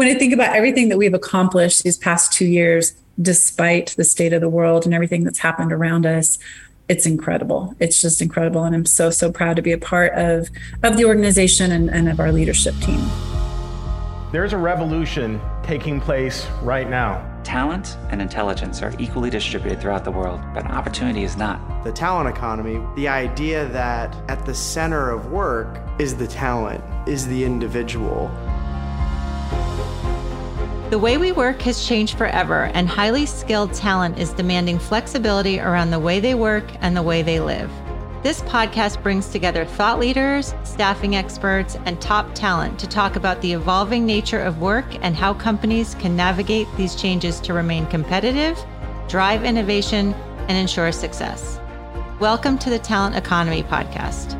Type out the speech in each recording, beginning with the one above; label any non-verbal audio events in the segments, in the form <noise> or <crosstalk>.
when I think about everything that we've accomplished these past two years, despite the state of the world and everything that's happened around us, it's incredible. It's just incredible. And I'm so, so proud to be a part of, of the organization and, and of our leadership team. There's a revolution taking place right now. Talent and intelligence are equally distributed throughout the world, but opportunity is not. The talent economy, the idea that at the center of work is the talent, is the individual. The way we work has changed forever, and highly skilled talent is demanding flexibility around the way they work and the way they live. This podcast brings together thought leaders, staffing experts, and top talent to talk about the evolving nature of work and how companies can navigate these changes to remain competitive, drive innovation, and ensure success. Welcome to the Talent Economy Podcast.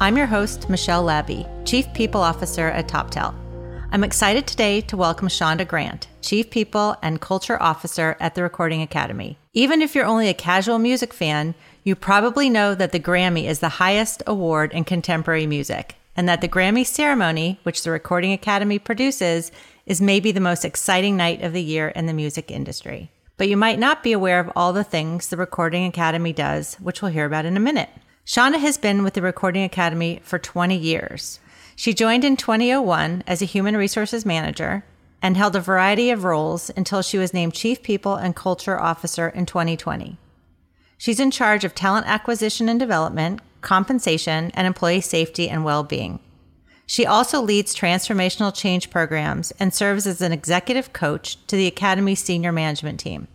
I'm your host, Michelle Labbe, Chief People Officer at TopTal. I'm excited today to welcome Shonda Grant, Chief People and Culture Officer at the Recording Academy. Even if you're only a casual music fan, you probably know that the Grammy is the highest award in contemporary music, and that the Grammy ceremony, which the Recording Academy produces, is maybe the most exciting night of the year in the music industry. But you might not be aware of all the things the Recording Academy does, which we'll hear about in a minute. Shonda has been with the Recording Academy for 20 years. She joined in 2001 as a human resources manager and held a variety of roles until she was named Chief People and Culture Officer in 2020. She's in charge of talent acquisition and development, compensation, and employee safety and well being. She also leads transformational change programs and serves as an executive coach to the Academy's senior management team.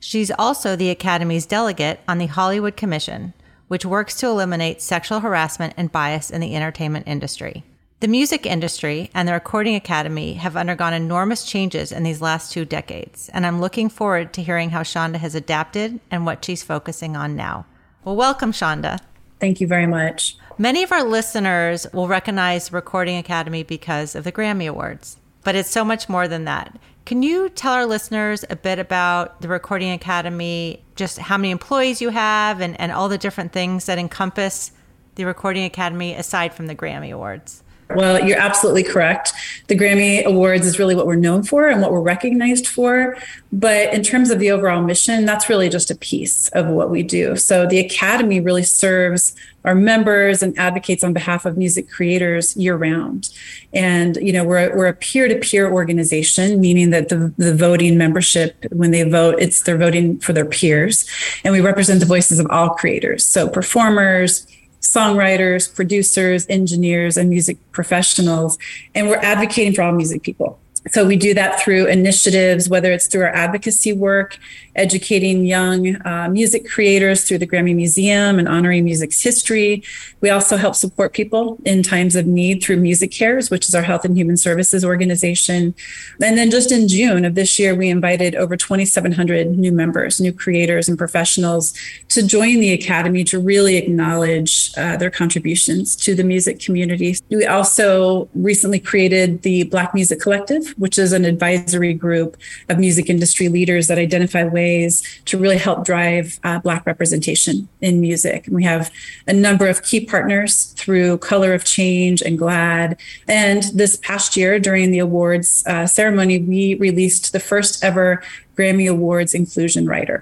She's also the Academy's delegate on the Hollywood Commission, which works to eliminate sexual harassment and bias in the entertainment industry. The music industry and the Recording Academy have undergone enormous changes in these last two decades, and I'm looking forward to hearing how Shonda has adapted and what she's focusing on now. Well, welcome, Shonda. Thank you very much. Many of our listeners will recognize Recording Academy because of the Grammy Awards, but it's so much more than that. Can you tell our listeners a bit about the Recording Academy, just how many employees you have, and, and all the different things that encompass the Recording Academy aside from the Grammy Awards? Well, you're absolutely correct. The Grammy Awards is really what we're known for and what we're recognized for. But in terms of the overall mission, that's really just a piece of what we do. So the Academy really serves our members and advocates on behalf of music creators year round. And, you know, we're, we're a peer to peer organization, meaning that the, the voting membership, when they vote, it's they're voting for their peers. And we represent the voices of all creators. So performers, songwriters, producers, engineers, and music professionals. And we're advocating for all music people. So we do that through initiatives, whether it's through our advocacy work, educating young uh, music creators through the Grammy Museum and honoring music's history. We also help support people in times of need through MusiCares, which is our health and human services organization. And then just in June of this year, we invited over 2,700 new members, new creators and professionals to join the Academy to really acknowledge uh, their contributions to the music community. We also recently created the Black Music Collective, which is an advisory group of music industry leaders that identify ways ways to really help drive uh, Black representation in music. And we have a number of key partners through Color of Change and GLAAD. And this past year, during the awards uh, ceremony, we released the first ever Grammy Awards inclusion rider.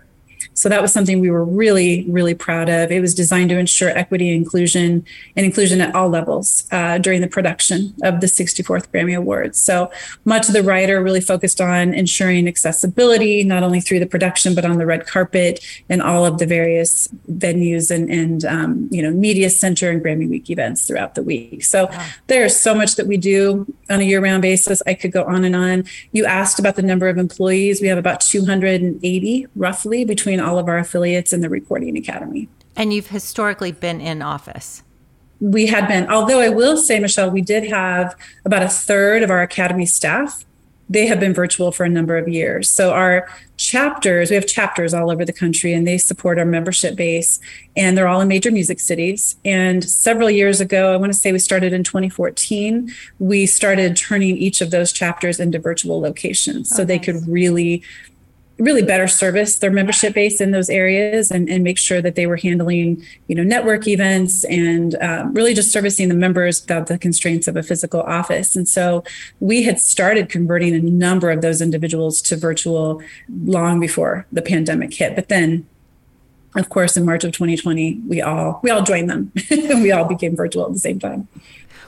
So that was something we were really, really proud of. It was designed to ensure equity and inclusion and inclusion at all levels uh, during the production of the 64th Grammy Awards. So much of the writer really focused on ensuring accessibility, not only through the production, but on the red carpet and all of the various venues and, and um, you know, media center and Grammy Week events throughout the week. So wow. there's so much that we do on a year round basis. I could go on and on. You asked about the number of employees. We have about 280 roughly between all of our affiliates in the Recording Academy. And you've historically been in office. We had been, although I will say, Michelle, we did have about a third of our Academy staff. They have been virtual for a number of years. So our chapters, we have chapters all over the country and they support our membership base and they're all in major music cities. And several years ago, I want to say we started in 2014, we started turning each of those chapters into virtual locations so they oh, could really really better service their membership base in those areas and, and make sure that they were handling you know network events and um, really just servicing the members without the constraints of a physical office. And so we had started converting a number of those individuals to virtual long before the pandemic hit. But then of course in march of 2020 we all we all joined them. And <laughs> we all became virtual at the same time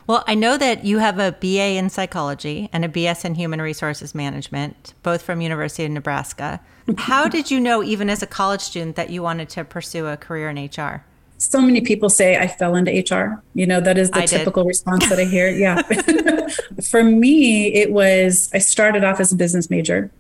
well, I know that you have a BA in psychology and a BS in human resources management, both from University of Nebraska. <laughs> How did you know, even as a college student, that you wanted to pursue a career in HR? So many people say I fell into HR. You know, that is the I typical did. response that I hear. <laughs> Yeah. <laughs> For me, it was I started off as a business major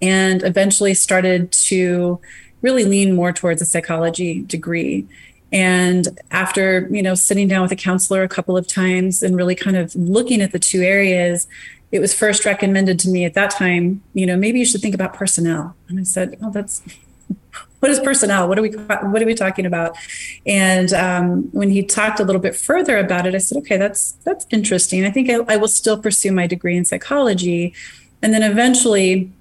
and eventually started to really lean more towards a psychology degree and after, you know, sitting down with a counselor a couple of times and really kind of looking at the two areas, it was first recommended to me at that time, you know, maybe you should think about personnel. And I said, oh, that's <laughs> what is personnel? What are we what are we talking about? And um, when he talked a little bit further about it, I said, okay, that's that's interesting. I think I, I will still pursue my degree in psychology. And then eventually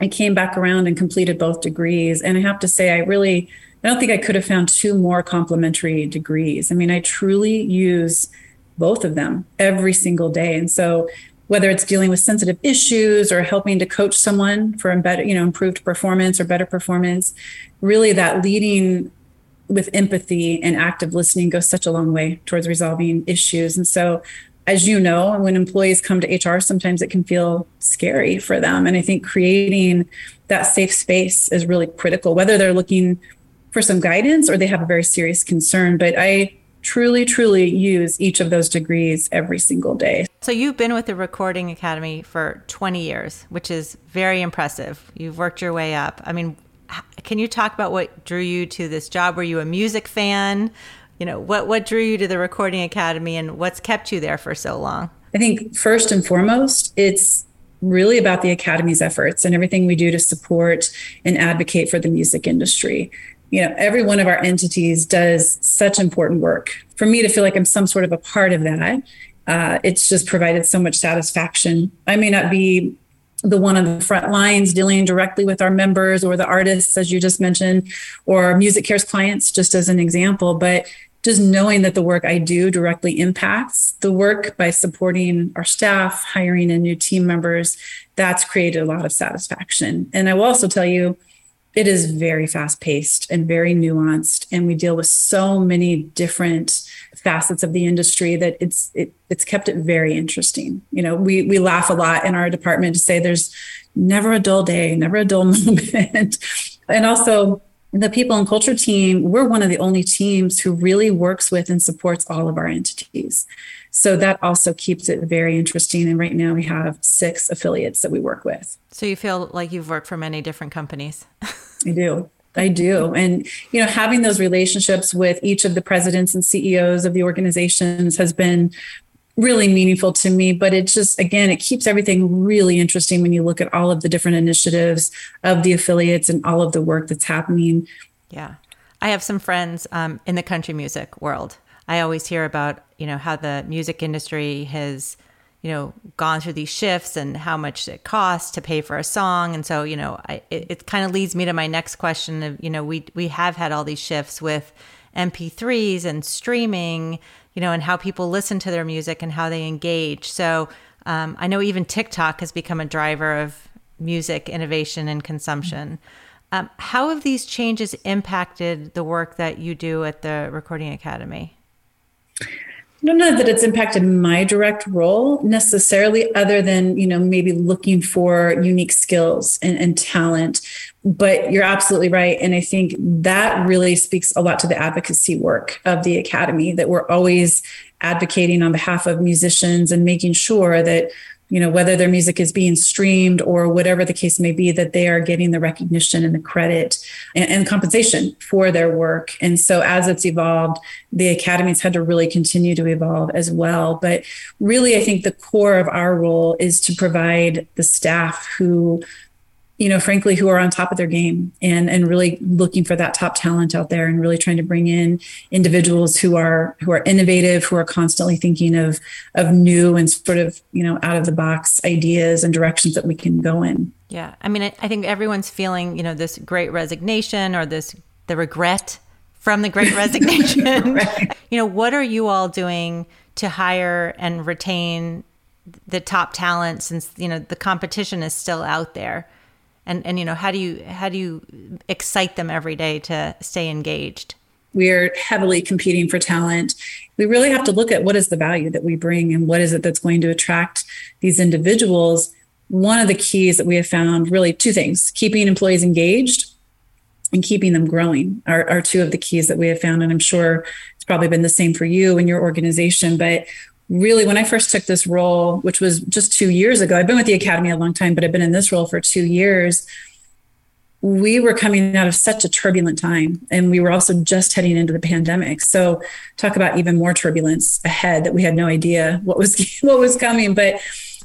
I came back around and completed both degrees. And I have to say, I really I don't think I could have found two more complementary degrees. I mean, I truly use both of them every single day. And so whether it's dealing with sensitive issues or helping to coach someone for better, you know, improved performance or better performance, really that leading with empathy and active listening goes such a long way towards resolving issues. And so as you know, when employees come to HR, sometimes it can feel scary for them. And I think creating that safe space is really critical, whether they're looking for some guidance or they have a very serious concern. But I truly, truly use each of those degrees every single day. So you've been with the Recording Academy for 20 years, which is very impressive. You've worked your way up. I mean, can you talk about what drew you to this job? Were you a music fan? You know, what what drew you to the Recording Academy and what's kept you there for so long? I think first and foremost, it's really about the academy's efforts and everything we do to support and advocate for the music industry you know every one of our entities does such important work. For me to feel like i'm some sort of a part of that uh, it's just provided so much satisfaction. I may not be the one on the front lines dealing directly with our members or the artists as you just mentioned or MusiCares clients just as an example but just knowing that the work i do directly impacts the work by supporting our staff hiring in new team members that's created a lot of satisfaction. And i will also tell you it is very fast paced and very nuanced and we deal with so many different facets of the industry that it's it, it's kept it very interesting. You know we we laugh a lot in our department to say there's never a dull day never a dull <laughs> moment. And also the people and culture team we're one of the only teams who really works with and supports all of our entities so that also keeps it very interesting and right now we have six affiliates that we work with so you feel like you've worked for many different companies <laughs> I do. I do. And, you know, having those relationships with each of the presidents and CEOs of the organizations has been really meaningful to me. But it just, again, it keeps everything really interesting when you look at all of the different initiatives of the affiliates and all of the work that's happening. Yeah. I have some friends um, in the country music world. I always hear about, you know, how the music industry has you know, gone through these shifts and how much it costs to pay for a song. And so, you know, I, it, it kind of leads me to my next question of, you know, we, we have had all these shifts with MP3s and streaming, you know, and how people listen to their music and how they engage. So um, I know even TikTok has become a driver of music innovation and consumption. Um, how have these changes impacted the work that you do at the Recording Academy? I don't know that it's impacted my direct role necessarily, other than, you know, maybe looking for unique skills and, and, talent. But you're absolutely right. And I think that really speaks a lot to the advocacy work of the Academy, that we're always advocating on behalf of musicians and making sure that you know whether their music is being streamed or whatever the case may be that they are getting the recognition and the credit and, and, compensation for their work. And so as it's evolved the academies had to really continue to evolve as well. But really i think the core of our role is to provide the staff who you know, frankly, who are on top of their game and and really looking for that top talent out there and really trying to bring in individuals who are who are innovative, who are constantly thinking of of new and sort of you know out of the box ideas and directions that we can go in. Yeah, I mean, I, I think everyone's feeling you know this great resignation or this the regret from the great <laughs> resignation. right. You know, what are you all doing to hire and retain the top talent since you know the competition is still out there? And and you know how do you how do you excite them every day to stay engaged? We're heavily competing for talent. We really have to look at what is the value that we bring and what is it that's going to attract these individuals. One of the keys that we have found really two things keeping employees engaged and keeping them growing are, are two of the keys that we have found. And i'm sure it's probably been the same for you and your organization but really when I first took this role, which was just two years ago, I've been with the Academy a long time, but I've been in this role for two years. We were coming out of such a turbulent time, and we were also just heading into the pandemic. So, talk about even more turbulence ahead that we had no idea what was <laughs> what was coming. But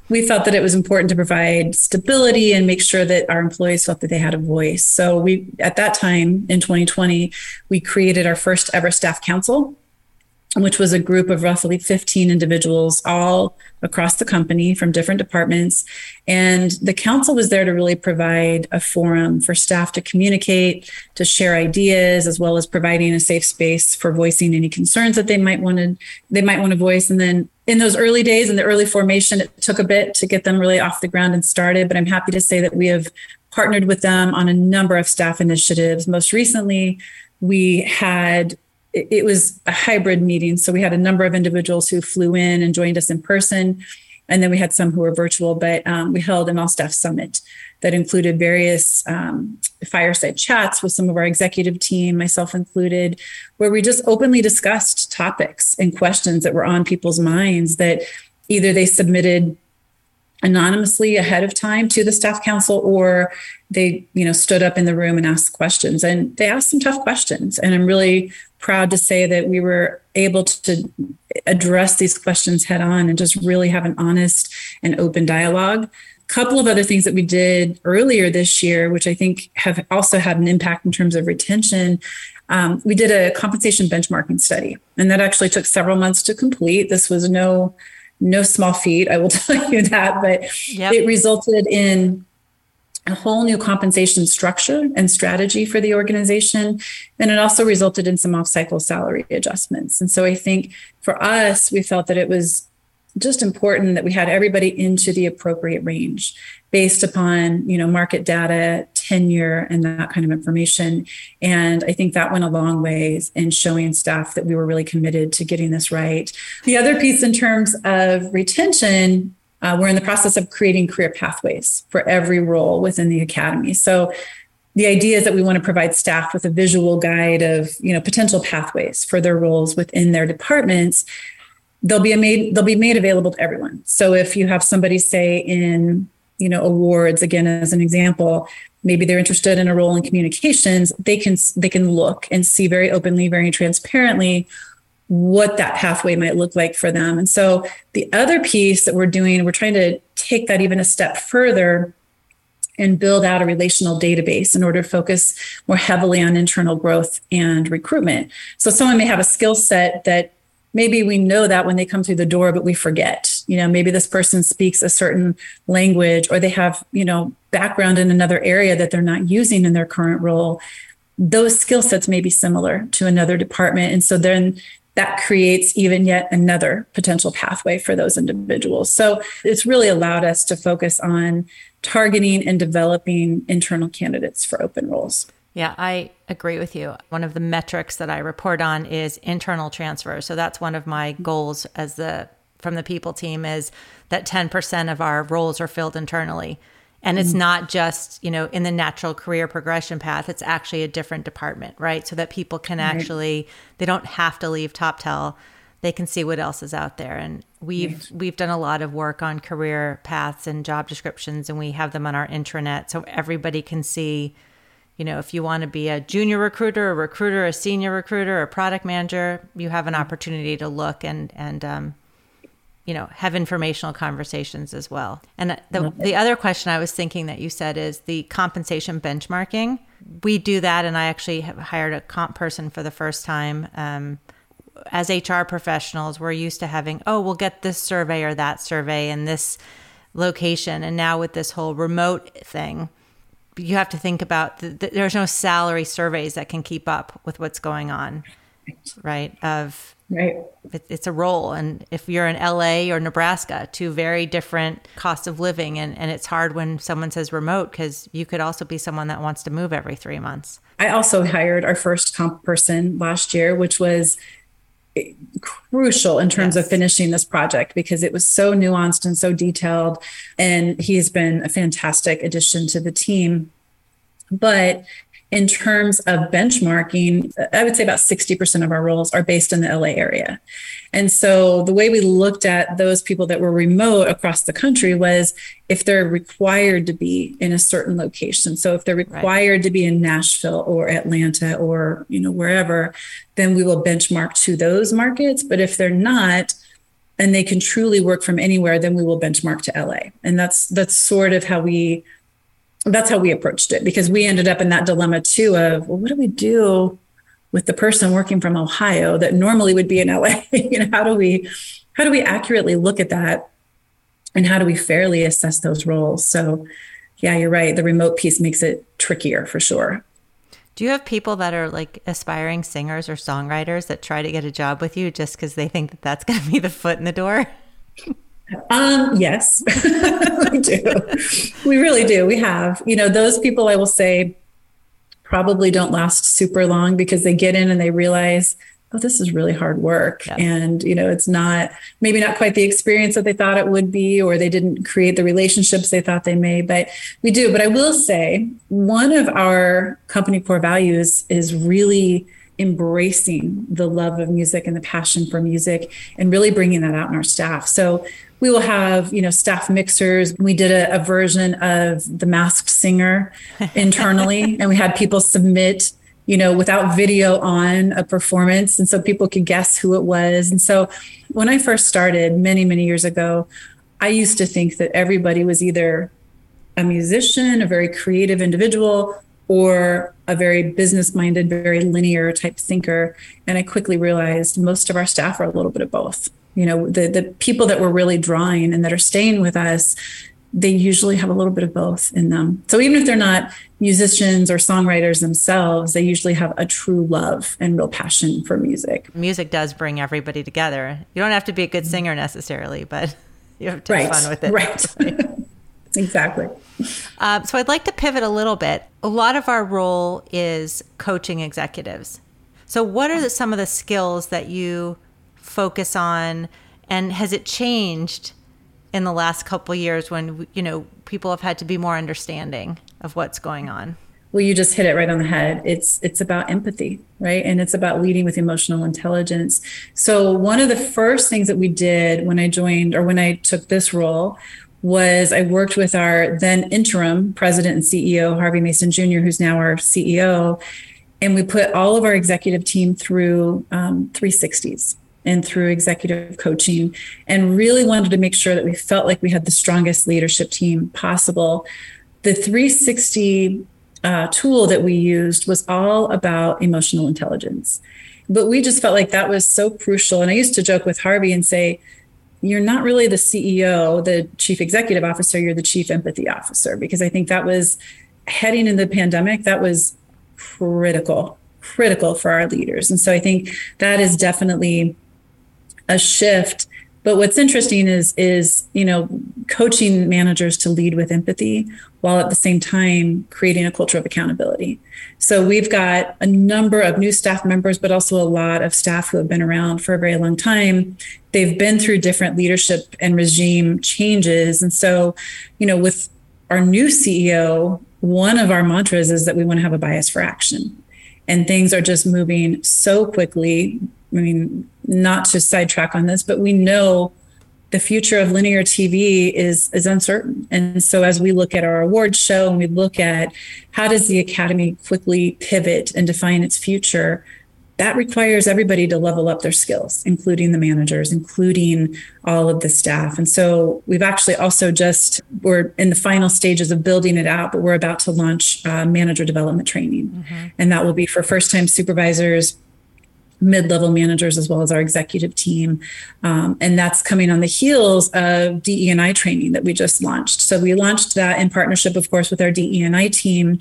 we felt that it was important to provide stability and make sure that our employees felt that they had a voice. So, we at that time in 2020, we created our first ever staff council which was a group of roughly 15 individuals, all across the company from different departments. And the council was there to really provide a forum for staff to communicate, to share ideas, as well as providing a safe space for voicing any concerns that they might want to they might want to voice. And then in those early days, in the early formation, it took a bit to get them really off the ground and started. But I'm happy to say that we have partnered with them on a number of staff initiatives. Most recently, we had it, was a hybrid meeting. So we had a number of individuals who flew in and joined us in person. And then we had some who were virtual, but um, we held an all staff summit that included various um, fireside chats with some of our executive team, myself included, where we just openly discussed topics and questions that were on people's minds that either they submitted anonymously ahead of time to the staff council or they you know stood up in the room and asked questions. And they asked some tough questions. And i'm really proud to say that we were able to address these questions head on and just really have an honest and open dialogue. A couple of other things that we did earlier this year which i think have also had an impact in terms of retention um, we did a compensation benchmarking study. And that actually took several months to complete. This was no no small feat i will <laughs> tell you that. But yep. it resulted in a whole new compensation structure and strategy for the organization. And it also resulted in some off cycle salary adjustments. And so I think for us, we felt that it was just important that we had everybody into the appropriate range based upon you know market data tenure and that kind of information and i think that went a long ways in showing staff that we were really committed to getting this right the other piece in terms of retention uh, we're in the process of creating career pathways for every role within the academy. So the idea is that we want to provide staff with a visual guide of you know potential pathways for their roles within their departments they'll be made they'll be made available to everyone so if you have somebody say in you know awards again as an example maybe they're interested in a role in communications they can they can look and see very openly very transparently what that pathway might look like for them. And so the other piece that we're doing, we're trying to take that even a step further and build out a relational database in order to focus more heavily on internal growth and recruitment. So someone may have a skill set that maybe we know that when they come through the door but we forget. You know, maybe this person speaks a certain language or they have, you know, background in another area that they're not using in their current role those skill sets may be similar to another department. And so then that creates even yet another potential pathway for those individuals. So it's really allowed us to focus on targeting and developing internal candidates for open roles. Yeah, I agree with you. One of the metrics that I report on is internal transfer. So that's one of my goals as the from the people team is that 10% of our roles are filled internally. And it's mm. not just, you know, in the natural career progression path, it's actually a different department, right? So that people can right. actually, they don't have to leave TopTal. They can see what else is out there. And we've we've done a lot of work on career paths and job descriptions and we have them on our intranet so everybody can see, you know, if you want to be a junior recruiter, a recruiter, a senior recruiter, a product manager, you have an mm. opportunity to look and and um, you know have informational conversations as well. And the, the other question i was thinking that you said is the compensation benchmarking. We do that and i actually have hired a comp person for the first time um, as hr professionals. We're used to having oh we'll get this survey or that survey in this location. And now with this whole remote thing you have to think about the, the, there's no salary surveys that can keep up with what's going on right of Right. It, it's a role. And if you're in LA or Nebraska, two very different costs of living. And, and it's hard when someone says remote because you could also be someone that wants to move every three months. I also hired our first comp person last year, which was crucial in terms yes. of finishing this project because it was so nuanced and so detailed. And he's been a fantastic addition to the team. But in terms of benchmarking, I would say about 60% of our roles are based in the LA area. And so the way we looked at those people that were remote across the country was if they're required to be in a certain location. So if they're required right. to be in Nashville or Atlanta or, you know, wherever, then we will benchmark to those markets. But if they're not, and they can truly work from anywhere, then we will benchmark to LA. And that's that's sort of how we that's how we approached it because we ended up in that dilemma too of well what do we do with the person working from ohio that normally would be in la <laughs> you know how do we how do we accurately look at that? And how do we fairly assess those roles? So yeah you're right. The remote piece makes it trickier for sure. Do you have people that are like aspiring singers or songwriters that try to get a job with you just because they think that that's going to be the foot in the door <laughs> um, yes, <laughs> we do. We really do. We have, you know, those people I will say probably don't last super long because they get in and they realize, oh, this is really hard work. Yes. And, you know, it's not maybe not quite the experience that they thought it would be, or they didn't create the relationships they thought they may, but we do. But I will say one of our company core values is really embracing the love of music and the passion for music and really bringing that out in our staff. So we will have you know staff mixers we did a, a version of the masked singer <laughs> internally and we had people submit you know without video on a performance and so people could guess who it was and so when i first started many many years ago i used to think that everybody was either a musician a very creative individual or a very business minded very linear type thinker. And i quickly realized most of our staff are a little bit of both. You know the the people that we're really drawing and that are staying with us they usually have a little bit of both in them. So even if they're not musicians or songwriters themselves they usually have a true love and real passion for music. Music does bring everybody together. You don't have to be a good singer necessarily but <laughs> you have to right. have fun with it. right <laughs> exactly. Uh, so i'd like to pivot a little bit. A lot of our role is coaching executives. So what are the, some of the skills that you focus on? And has it changed in the last couple years when you know people have had to be more understanding of what's going on? Well you just hit it right on the head. It's it's about empathy right? And it's about leading with emotional intelligence. So one of the first things that we did when i joined or when i took this role was i worked with our then interim president and ceo harvey mason jr who's now our ceo and we put all of our executive team through um, 360s and through executive coaching and really wanted to make sure that we felt like we had the strongest leadership team possible. The 360 uh, tool that we used was all about emotional intelligence. But we just felt like that was so crucial. And I used to joke with Harvey and say, you're not really the CEO, the chief executive officer, you're the chief empathy officer, because I think that was heading into the pandemic, that was critical, critical for our leaders. And so I think that is definitely a shift but what's interesting is is you know coaching managers to lead with empathy while at the same time creating a culture of accountability. So we've got a number of new staff members but also a lot of staff who have been around for a very long time. They've been through different leadership and regime changes. And so you know with our new ceo one of our mantras is that we want to have a bias for action. And things are just moving so quickly. I mean, not to sidetrack on this, but we know the future of linear TV is is uncertain. And so as we look at our awards show and we look at how does the academy quickly pivot and define its future, that requires everybody to level up their skills, including the managers, including all of the staff. And so we've actually also just, we're in the final stages of building it out, but we're about to launch uh, manager development training. Mm-hmm. And that will be for first time supervisors, mid-level managers as well as our executive team. Um, and that's coming on the heels of DE&I training that we just launched. So we launched that in partnership of course with our DE&I team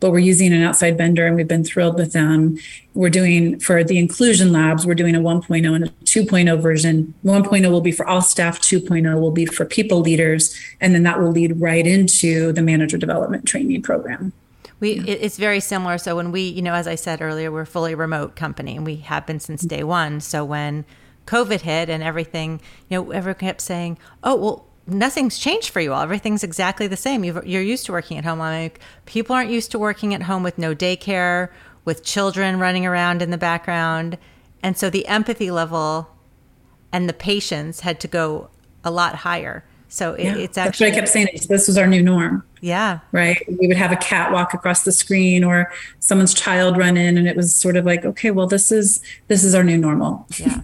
but we're using an outside vendor and we've been thrilled with them. We're doing for the inclusion labs we're doing a 1.0 and a 2.0 version. 1.0 will be for all staff 2.0 will be for people leaders and then that will lead right into the manager development training program we yeah. it's very similar. So when we, you know, as I said earlier, we're a fully remote company, and we have been since mm-hmm. day one. So when COVID hit and everything, you know, everyone kept saying, "Oh, well." Nothing's changed for you all. Everything's exactly the same. you are used to working at home. I'm like, people aren't used to working at home with no daycare, with children running around in the background. And so the empathy level and the patience had to go a lot higher. So it, yeah, it's actually. That's what I kept saying. This was our new norm. Yeah. Right. We would have a cat walk across the screen or someone's child run in, and it was sort of like, okay, well, this is this is our new normal. Yeah.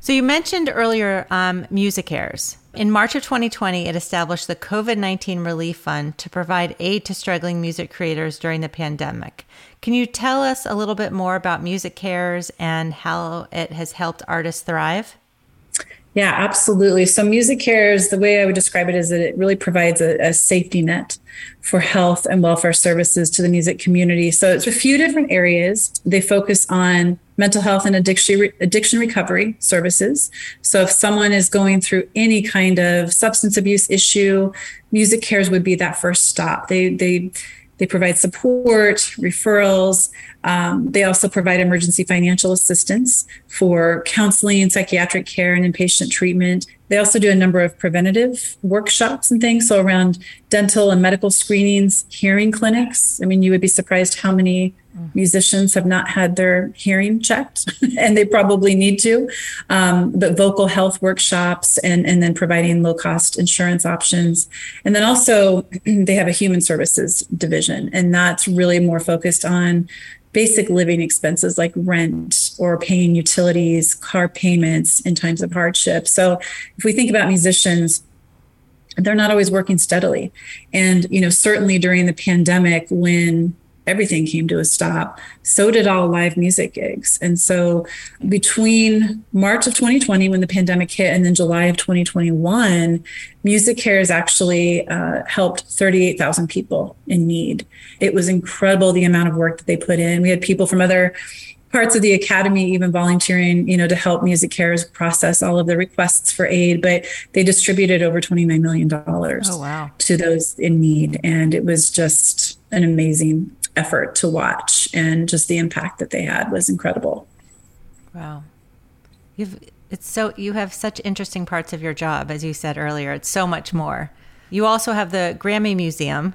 So you mentioned earlier um, MusiCares. In March of 2020, it established the COVID 19 Relief Fund to provide aid to struggling music creators during the pandemic. Can you tell us a little bit more about MusiCares and how it has helped artists thrive? Yeah, absolutely. So, MusiCares, the way I would describe it is that it really provides a, a, safety net for health and welfare services to the music community. So, it's a few different areas. They focus on mental health and addiction, addiction recovery services. So, if someone is going through any kind of substance abuse issue, MusiCares would be that first stop. They, they, they provide support, referrals. Um, they also provide emergency financial assistance for counseling, psychiatric care, and inpatient treatment. They also do a number of preventative workshops and things. So, around dental and medical screenings, hearing clinics. I mean, you would be surprised how many musicians have not had their hearing checked, <laughs> and they probably need to. Um, but vocal health workshops and, and then providing low cost insurance options. And then also, <clears throat> they have a human services division, and that's really more focused on basic living expenses like rent or paying utilities, car payments in times of hardship. So if we think about musicians, they're not always working steadily. And, you know, certainly during the pandemic when everything came to a stop. So did all live music gigs. And so between March of 2020, when the pandemic hit, and then July of 2021, MusiCares actually uh, helped 38,000 people in need. It was incredible the amount of work that they put in. We had people from other parts of the academy even volunteering you know to help MusiCares process all of the requests for aid but they distributed over 29 million dollars oh, wow. to those in need and it was just an amazing effort to watch and just the impact that they had was incredible. Wow. You've it's so you have such interesting parts of your job as you said earlier. It's so much more. You also have the grammy museum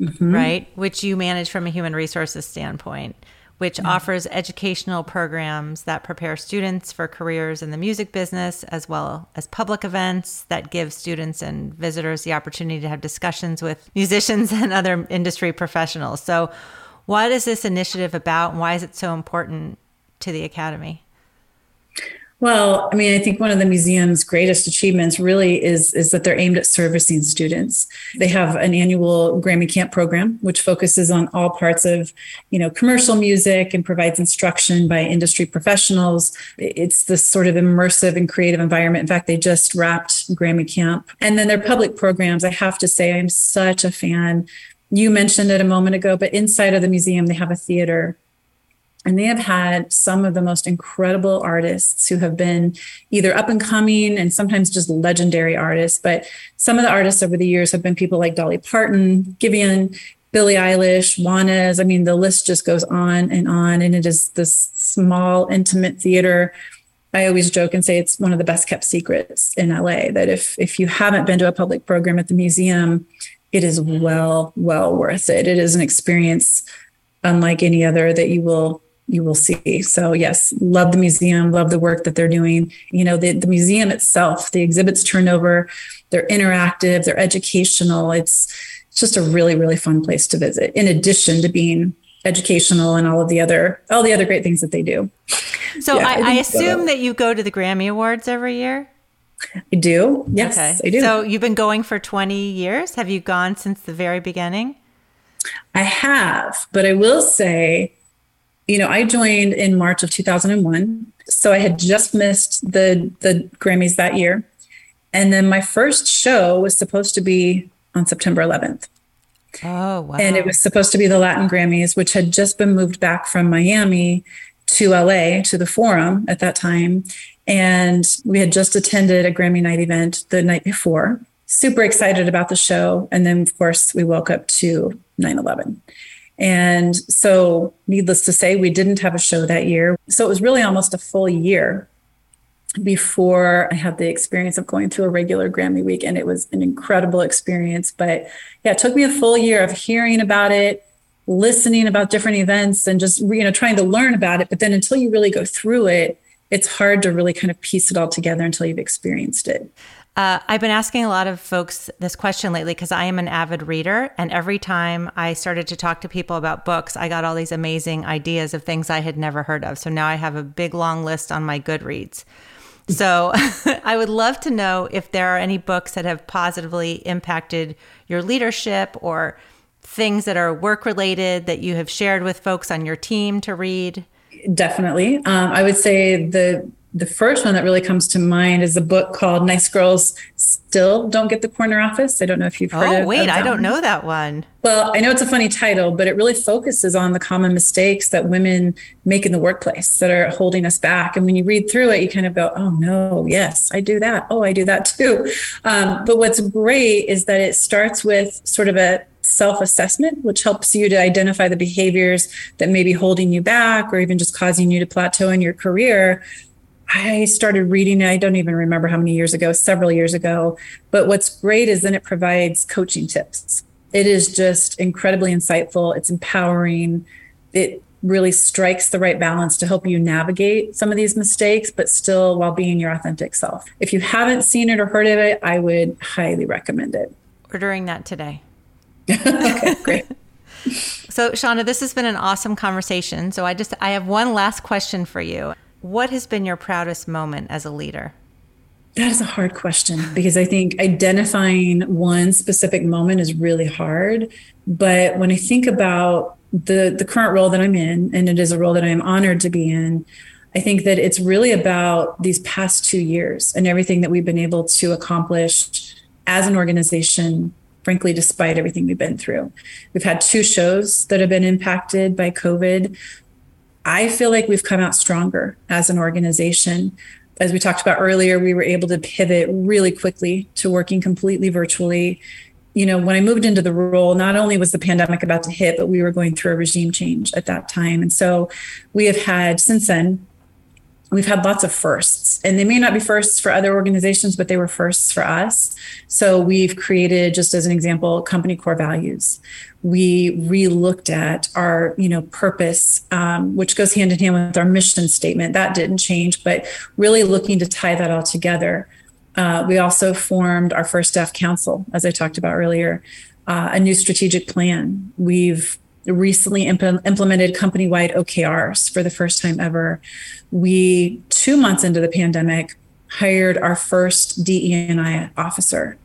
mm-hmm. right which you manage from a human resources standpoint which mm-hmm. offers educational programs that prepare students for careers in the music business, as well as public events that give students and visitors the opportunity to have discussions with <laughs> musicians and other industry professionals. So, what is this initiative about, and why is it so important to the Academy? Well, I mean, I think one of the museum's greatest achievements really is is that they're aimed at servicing students. They have an annual Grammy Camp program which focuses on all parts of, you know, commercial music and provides instruction by industry professionals. It's this sort of immersive and creative environment. In fact, they just wrapped Grammy Camp. And then their public programs, I have to say I'm such a fan. You mentioned it a moment ago, but inside of the museum they have a theater and they have had some of the most incredible artists who have been either up and coming and sometimes just legendary artists. But some of the artists over the years have been people like Dolly Parton, Giveon, Billie Eilish, Juanes. I mean, the list just goes on and on. And it is this small, intimate theater. I always joke and say it's one of the best kept secrets in LA that if if you haven't been to a public program at the museum, it is mm-hmm. well, well worth it. It is an experience unlike any other that you will you will see. So yes, love the museum, love the work that they're doing. You know, the, the museum itself, the exhibits turnover, they're interactive, they're educational. It's, it's just a really, really fun place to visit, in addition to being educational and all of the other all the other great things that they do. So yeah, I, I, I assume so. that you go to the Grammy Awards every year. I do. Yes, okay. I do. So you've been going for 20 years. Have you gone since the very beginning? I have, but I will say, you know, I joined in March of 2001. So I had just missed the the Grammys that year. And then my first show was supposed to be on September 11th. Oh, wow. And it was supposed to be the Latin Grammys, which had just been moved back from Miami to LA to the Forum at that time. And we had just attended a Grammy night event the night before. Super excited about the show. And then, of course, we woke up to 9 11. And so, needless to say, we didn't have a show that year. So, it was really almost a full year before I had the experience of going through a regular Grammy week. And it was an incredible experience. But yeah, it took me a full year of hearing about it, listening about different events, and just, you know, trying to learn about it. But then until you really go through it, it's hard to really kind of piece it all together until you've experienced it. Uh, I've been asking a lot of folks this question lately because I am an avid reader. And every time I started to talk to people about books, I got all these amazing ideas of things I had never heard of. So now I have a big long list on my Goodreads. So <laughs> I would love to know if there are any books that have positively impacted your leadership or things that are work related that you have shared with folks on your team to read. Definitely. Um, I would say the the first one that really comes to mind is a book called Nice Girls Still Don't Get the Corner Office. I don't know if you've heard oh, of wait, I don't know that one. Well, I know it's a funny title, but it really focuses on the common mistakes that women make in the workplace that are holding us back. And when you read through it, you kind of go, oh, no, yes, I do that. Oh, I do that too. Um, but what's great is that it starts with sort of a self assessment, which helps you to identify the behaviors that may be holding you back or even just causing you to plateau in your career I started reading it, I don't even remember how many years ago, several years ago. But what's great is then it provides coaching tips. It is just incredibly insightful, it's empowering. It really strikes the right balance to help you navigate some of these mistakes, but still while being your authentic self. If you haven't seen it or heard of it, I would highly recommend it. Ordering that today. <laughs> okay, great. <laughs> so, Shauna, this has been an awesome conversation. So, I just I have one last question for you. What has been your proudest moment as a leader? That is a hard question because I think identifying one specific moment is really hard. But when I think about the the current role that I'm in, and it is a role that I am honored to be in, I think that it's really about these past two years and everything that we've been able to accomplish as an organization, frankly, despite everything we've been through. We've had two shows that have been impacted by COVID. I feel like we've come out stronger as an organization. As we talked about earlier, we were able to pivot really quickly to working completely virtually. You know, when I moved into the role, not only was the pandemic about to hit, but we were going through a regime change at that time. And so we have had since then we've had lots of firsts and they may not be firsts for other organizations but they were firsts for us. So we've created just as an example company core values. We re-looked at our you know purpose um, which goes hand in hand with our mission statement. That didn't change but really looking to tie that all together. Uh, we also formed our first staff council as i talked about earlier uh, a new strategic plan. We've recently imp- implemented company wide OKRs for the first time ever. We, two months into the pandemic, hired our first DE&I officer.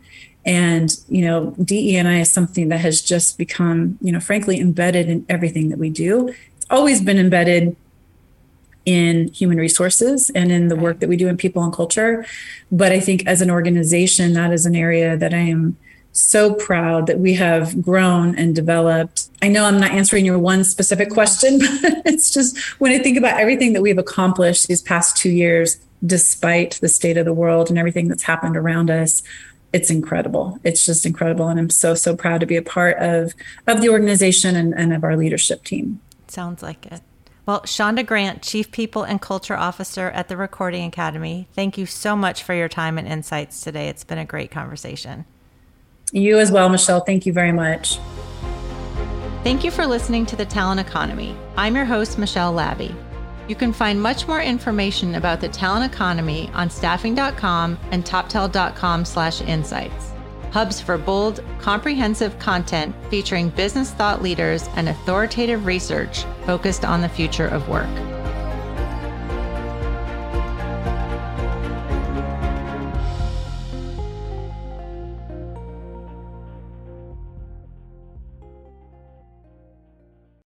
And, you know, DE&I is something that has just become, you know, frankly, embedded in everything that we do. It's always been embedded in human resources and in the work that we do in people and culture. But I think as an organization, that is an area that I am so proud that we have grown and developed. I know I'm not answering your one specific question, <laughs> but it's just when I think about everything that we've accomplished these past two years, despite the state of the world and everything that's happened around us, it's incredible. It's just incredible. And I'm so, so proud to be a part of, of the organization and, and of our leadership team. Sounds like it. Well, Shonda Grant, Chief People and Culture Officer at the Recording Academy, thank you so much for your time and insights today. It's been a great conversation. You as well, Michelle. Thank you very much. Thank you for listening to The Talent Economy. I'm your host, Michelle Labbe. You can find much more information about the talent economy on staffing.com and toptal.com slash insights. hubs for bold, comprehensive content featuring business thought leaders and authoritative research focused on the future of work.